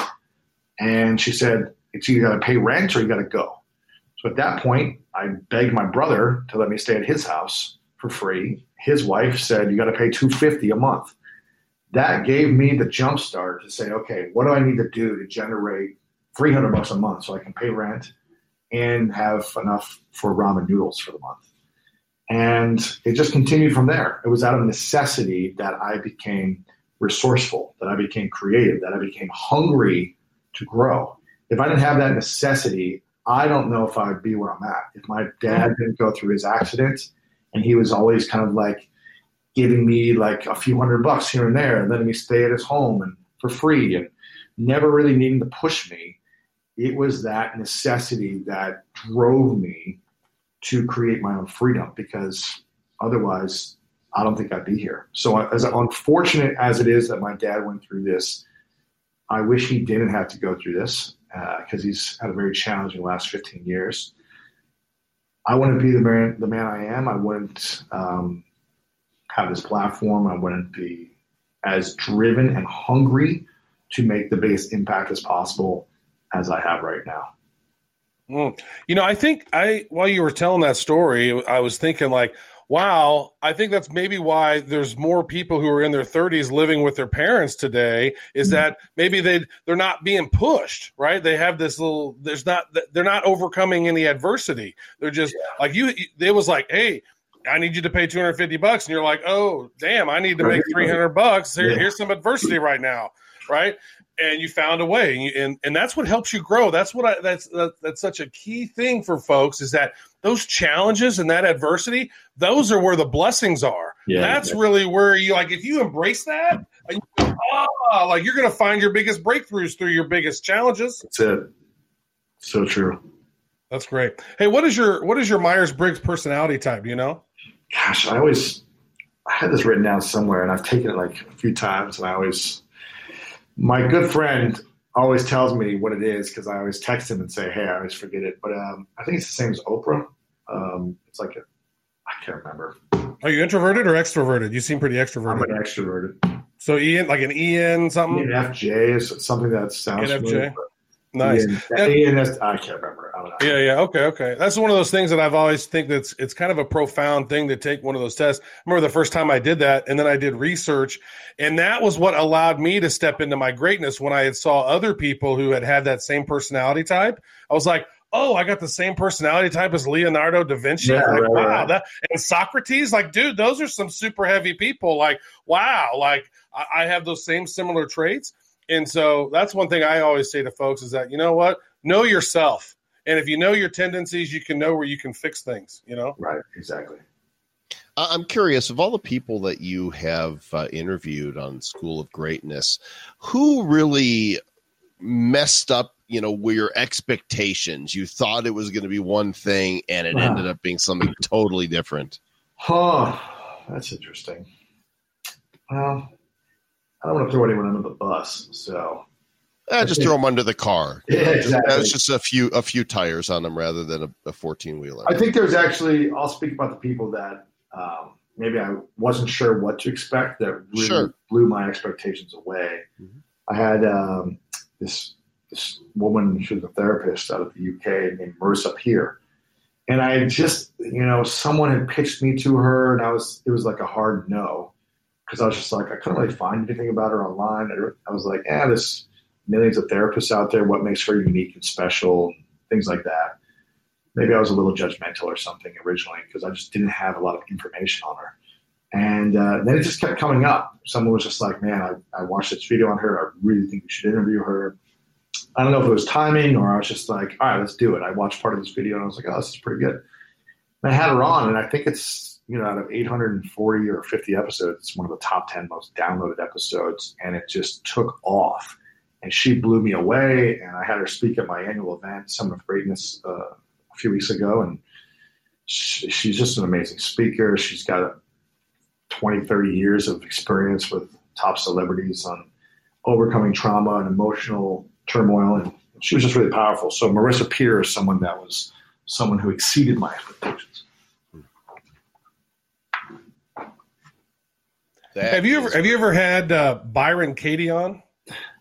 And she said, It's either got to pay rent or you got to go. So at that point, I begged my brother to let me stay at his house for free. His wife said, You got to pay 250 a month that gave me the jump start to say, okay, what do I need to do to generate 300 bucks a month so I can pay rent and have enough for ramen noodles for the month? And it just continued from there. It was out of necessity that I became resourceful, that I became creative, that I became hungry to grow. If I didn't have that necessity, I don't know if I would be where I'm at. If my dad didn't go through his accident and he was always kind of like, giving me like a few hundred bucks here and there and letting me stay at his home and for free and never really needing to push me. It was that necessity that drove me to create my own freedom because otherwise I don't think I'd be here. So as unfortunate as it is that my dad went through this, I wish he didn't have to go through this because uh, he's had a very challenging last 15 years. I wouldn't be the man, the man I am. I wouldn't um, have this platform. I wouldn't be as driven and hungry to make the biggest impact as possible as I have right now. Mm. You know, I think I while you were telling that story, I was thinking like, wow, I think that's maybe why there's more people who are in their 30s living with their parents today is mm-hmm. that maybe they they're not being pushed, right? They have this little there's not they're not overcoming any adversity. They're just yeah. like you it was like, "Hey, I need you to pay 250 bucks." And you're like, "Oh, damn, I need to make 300 bucks. Here, yeah. Here's some adversity right now." Right? and you found a way and, you, and, and that's what helps you grow that's what i that's that, that's such a key thing for folks is that those challenges and that adversity those are where the blessings are yeah, that's yeah. really where you like if you embrace that you, oh, like you're gonna find your biggest breakthroughs through your biggest challenges that's it so true that's great hey what is your what is your myers-briggs personality type do you know gosh i always i had this written down somewhere and i've taken it like a few times and i always my good friend always tells me what it is because I always text him and say, "Hey, I always forget it." But um, I think it's the same as Oprah. Um, it's like a, I can't remember. Are you introverted or extroverted? You seem pretty extroverted. I'm an extroverted. So Ian, like an Ian something. ENFJ is something that sounds. ENFJ. Familiar, Nice. Ian, I can't remember. Yeah, yeah. Okay, okay. That's one of those things that I've always think that's it's kind of a profound thing to take one of those tests. I remember the first time I did that, and then I did research, and that was what allowed me to step into my greatness when I had saw other people who had had that same personality type. I was like, oh, I got the same personality type as Leonardo da Vinci. Yeah, like, right, wow, right. that and Socrates, like, dude, those are some super heavy people. Like, wow, like I, I have those same similar traits. And so that's one thing I always say to folks is that, you know what? Know yourself. And if you know your tendencies, you can know where you can fix things, you know? Right, exactly. I'm curious of all the people that you have uh, interviewed on School of Greatness, who really messed up, you know, were your expectations? You thought it was going to be one thing and it wow. ended up being something totally different. Huh. That's interesting. Well, I don't want to throw anyone under the bus, so eh, just throw them under the car. Yeah, exactly. It's just a few a few tires on them rather than a fourteen wheeler. I think there's actually. I'll speak about the people that um, maybe I wasn't sure what to expect that really sure. blew my expectations away. Mm-hmm. I had um, this this woman. She was a therapist out of the UK named Marissa Peer. And I just, you know, someone had pitched me to her, and I was, it was like a hard no because I was just like, I couldn't really find anything about her online. I was like, yeah, there's millions of therapists out there. What makes her unique and special? Things like that. Maybe I was a little judgmental or something originally because I just didn't have a lot of information on her. And uh, then it just kept coming up. Someone was just like, man, I, I watched this video on her. I really think we should interview her. I don't know if it was timing or I was just like, all right, let's do it. I watched part of this video and I was like, oh, this is pretty good. And I had her on, and I think it's you know, out of 840 or 50 episodes, it's one of the top 10 most downloaded episodes, and it just took off. And she blew me away. And I had her speak at my annual event, Summit of Greatness, uh, a few weeks ago. And she, she's just an amazing speaker. She's got 20, 30 years of experience with top celebrities on overcoming trauma and emotional turmoil. And she was just really powerful. So Marissa Peer is someone that was someone who exceeded my expectations. That have you ever have you ever had uh, Byron Katie on?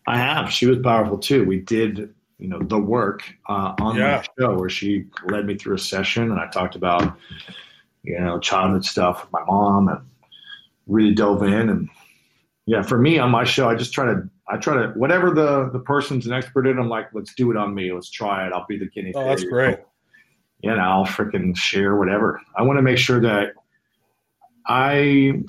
I have. She was powerful too. We did you know the work uh, on yeah. the show where she led me through a session and I talked about you know childhood stuff with my mom and really dove in and yeah for me on my show I just try to I try to whatever the the person's an expert in I'm like let's do it on me let's try it I'll be the guinea pig. Oh, that's great. Yeah, I'll freaking share whatever. I want to make sure that I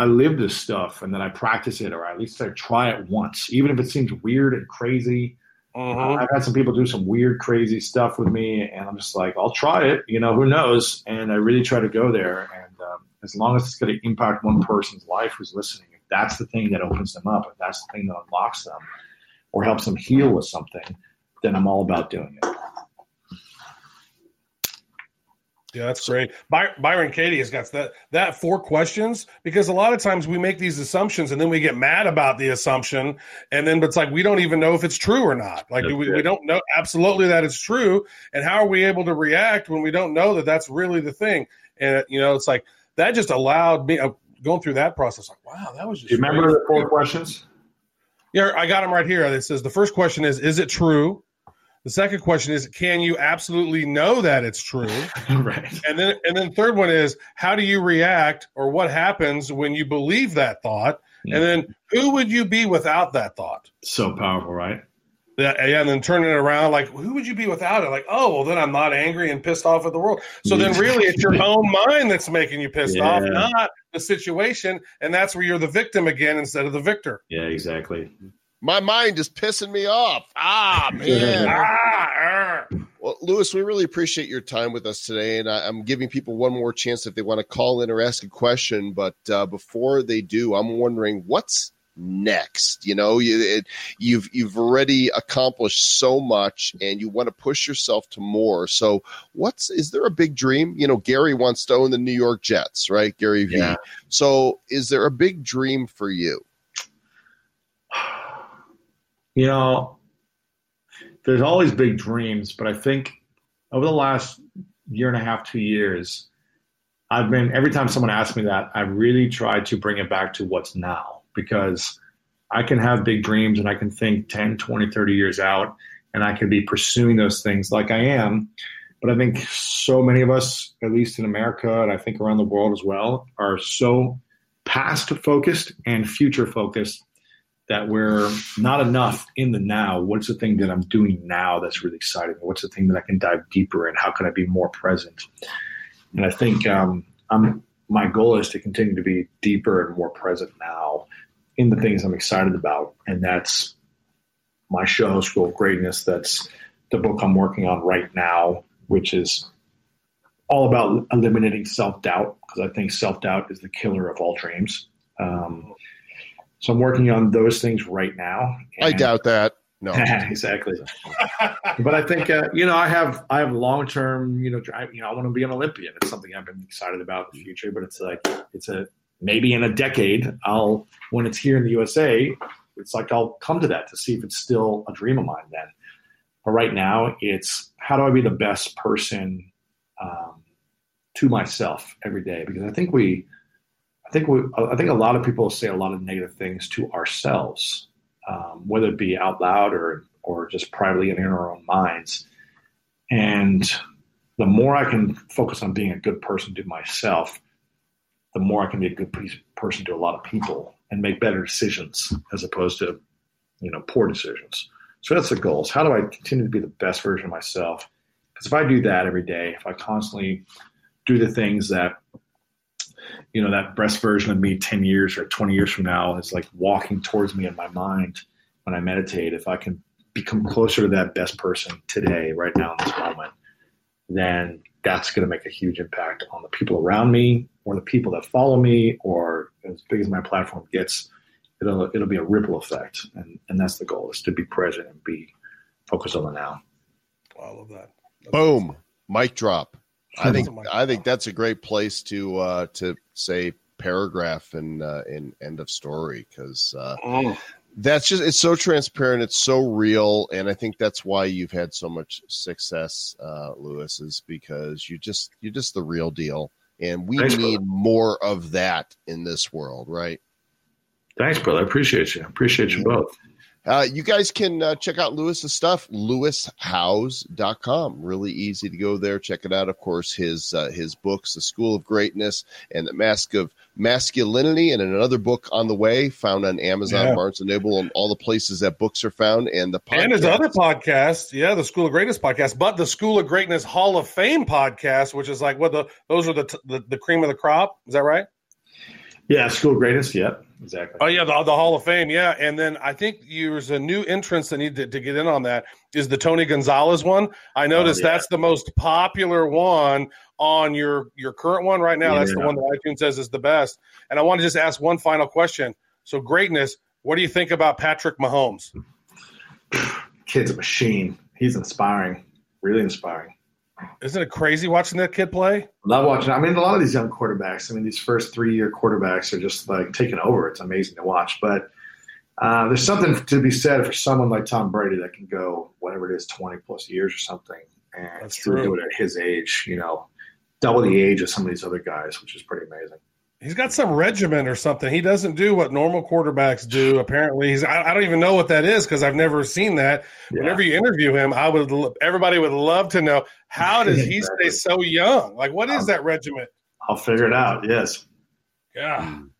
I live this stuff and then I practice it, or at least I try it once, even if it seems weird and crazy. Uh, I've had some people do some weird, crazy stuff with me, and I'm just like, I'll try it. You know, who knows? And I really try to go there. And um, as long as it's going to impact one person's life who's listening, if that's the thing that opens them up, if that's the thing that unlocks them or helps them heal with something, then I'm all about doing it. Yeah, that's great. By- Byron Katie has got that that four questions because a lot of times we make these assumptions and then we get mad about the assumption and then it's like we don't even know if it's true or not. Like we, we don't know absolutely that it's true and how are we able to react when we don't know that that's really the thing? And you know, it's like that just allowed me uh, going through that process. Like, wow, that was just. Do you remember the four questions? Yeah, I got them right here. It says the first question is: Is it true? The second question is, can you absolutely know that it's true? right. And then, and then third one is, how do you react, or what happens when you believe that thought? Yeah. And hmm. then, who would you be without that thought? So powerful, right? Yeah, yeah, and then turning it around, like, who would you be without it? Like, oh, well, then I'm not angry and pissed off at the world. So then, really, it's your own mind that's making you pissed Yeah. off, not the situation. And that's where you're the victim again instead of the victor. Yeah, exactly. My mind is pissing me off. Ah, man. Ah, er. Well, Lewis, we really appreciate your time with us today, and I, I'm giving people one more chance if they want to call in or ask a question. But uh, before they do, I'm wondering what's next. You know, you, it, you've you've already accomplished so much, and you want to push yourself to more. So, what's is there a big dream? You know, Gary wants to own the New York Jets, right? Gary V. Yeah. So, is there a big dream for you? You know, there's always big dreams, but I think over the last year and a half, two years, I've been every time someone asks me that, I really try to bring it back to what's now because I can have big dreams and I can think 10, 20, 30 years out and I can be pursuing those things like I am. But I think so many of us, at least in America and I think around the world as well, are so past focused and future focused that we're not enough in the now. What's the thing that I'm doing now that's really exciting? What's the thing that I can dive deeper in? How can I be more present? And I think um, I'm, my goal is to continue to be deeper and more present now in the things I'm excited about. And that's my show, School of Greatness. That's the book I'm working on right now, which is all about eliminating self doubt, because I think self doubt is the killer of all dreams. Um, so I'm working on those things right now. I doubt that. No. exactly. but I think uh, you know I have I have long term you know I, you know I want to be an Olympian. It's something I've been excited about in the future. But it's like it's a maybe in a decade I'll when it's here in the USA, it's like I'll come to that to see if it's still a dream of mine then. But right now it's how do I be the best person um, to myself every day because I think we I think we I think a lot of people say a lot of negative things to ourselves um, whether it be out loud or or just privately in our own minds. And the more I can focus on being a good person to myself, the more I can be a good person to a lot of people and make better decisions as opposed to, you know, poor decisions. So that's the goal. How do I continue to be the best version of myself? Because if I do that every day, if I constantly do the things that you know that best version of me 10 years or 20 years from now is like walking towards me in my mind when i meditate if i can become closer to that best person today right now in this moment then that's going to make a huge impact on the people around me or the people that follow me or as big as my platform gets it'll it'll be a ripple effect and and that's the goal is to be present and be focused on the now I love that. Boom. Mic drop. I think That's a I think that's a great place to uh, to say paragraph and uh, in end of story because uh, Mm. that's just it's so transparent, it's so real, and I think that's why you've had so much success, uh, Lewis, is because you just you're just the real deal, and we Thanks, need more of that in this world, right? thanks brother. I appreciate you. Appreciate you both Uh, you guys can uh, check out Lewis's stuff, lewishowes.com. Really easy to go there. Check it out. Of course, his uh, his books, The School of Greatness and The Mask of Masculinity, and another book on the way, found on Amazon, Yeah. Barnes & Noble, and all the places that books are found. And the And his other podcast, yeah, the School of Greatness podcast, but the School of Greatness Hall of Fame podcast, which is like what the those are the t- the, the cream of the crop. Is that right? yeah school of greatness yep exactly Oh yeah, the, the Hall of Fame, yeah. And then I think there's a new entrance that need to, to get in on that is the Tony Gonzalez one. I oh, noticed Oh, yeah. that's the most popular one on your your current one right now. That's the Yeah. one that iTunes says is the best. And I want to just ask one final question. So greatness, what do you think about Patrick Mahomes? kid's a machine. He's inspiring, really inspiring. Isn't it crazy watching that kid play? Love watching. I mean, a lot of these young quarterbacks. I mean, these first three-year quarterbacks are just like taking over. It's amazing to watch. But uh, there's something to be said for someone like Tom Brady that can go whatever it is, 20 plus years or something, and That's still true. do it at his age. You know, double the age of some of these other guys, which is pretty amazing. He's got some regimen or something. He doesn't do what normal quarterbacks do. Apparently, he's. I, I don't even know what that is because I've never seen that. Yeah. Whenever you interview him, I would. Everybody would love to know how does he stay so young? Like, what is that regimen? I'll figure it out. Yes. Yeah. Mm.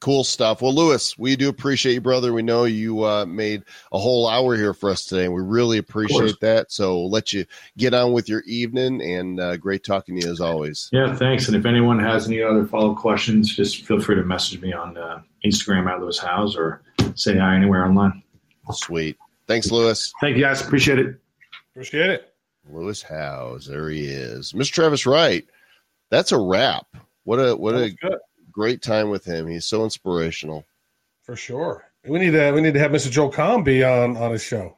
Cool stuff. Well, Lewis, we do appreciate you, brother. We know you uh, made a whole hour here for us today, and we really appreciate that. So we'll let you get on with your evening, and uh, great talking to you as always. Yeah, thanks. And if anyone has any other follow up questions, just feel free to message me on uh, Instagram at Lewis Howes or say hi anywhere online. Sweet. Thanks, Lewis. Thank you, guys. Appreciate it. Appreciate it. Lewis Howes. There he is. Mr. Travis Wright. That's a wrap. What a what a good great time with him. He's so inspirational. For sure. We need to we need to have Mr. Joel Comm be on on his show.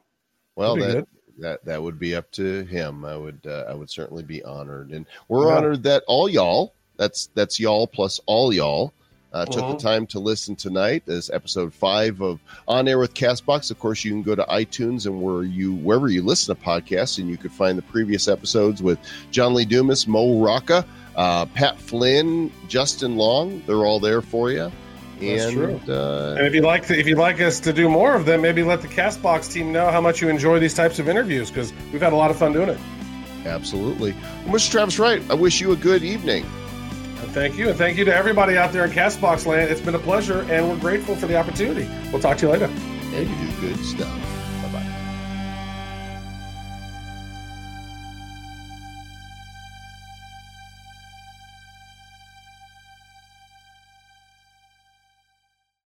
Well, that good. that that would be up to him. I would uh, I would certainly be honored, and we're yeah. honored that all y'all. That's that's y'all plus all y'all. Uh, took uh-huh. the time to listen tonight as episode five of On Air with Castbox. Of course, you can go to iTunes and where you wherever you listen to podcasts, and you could find the previous episodes with John Lee Dumas, Mo Rocca, uh, Pat Flynn, Justin Long, they're all there for you. And, uh, and if you'd like to, if you'd like us to do more of them, maybe let the Castbox team know how much you enjoy these types of interviews because we've had a lot of fun doing it. Absolutely. Well, Mr. Travis Wright, I wish you a good evening. Thank you, and thank you to everybody out there in Castbox land. It's been a pleasure, and we're grateful for the opportunity. We'll talk to you later. And you do good stuff.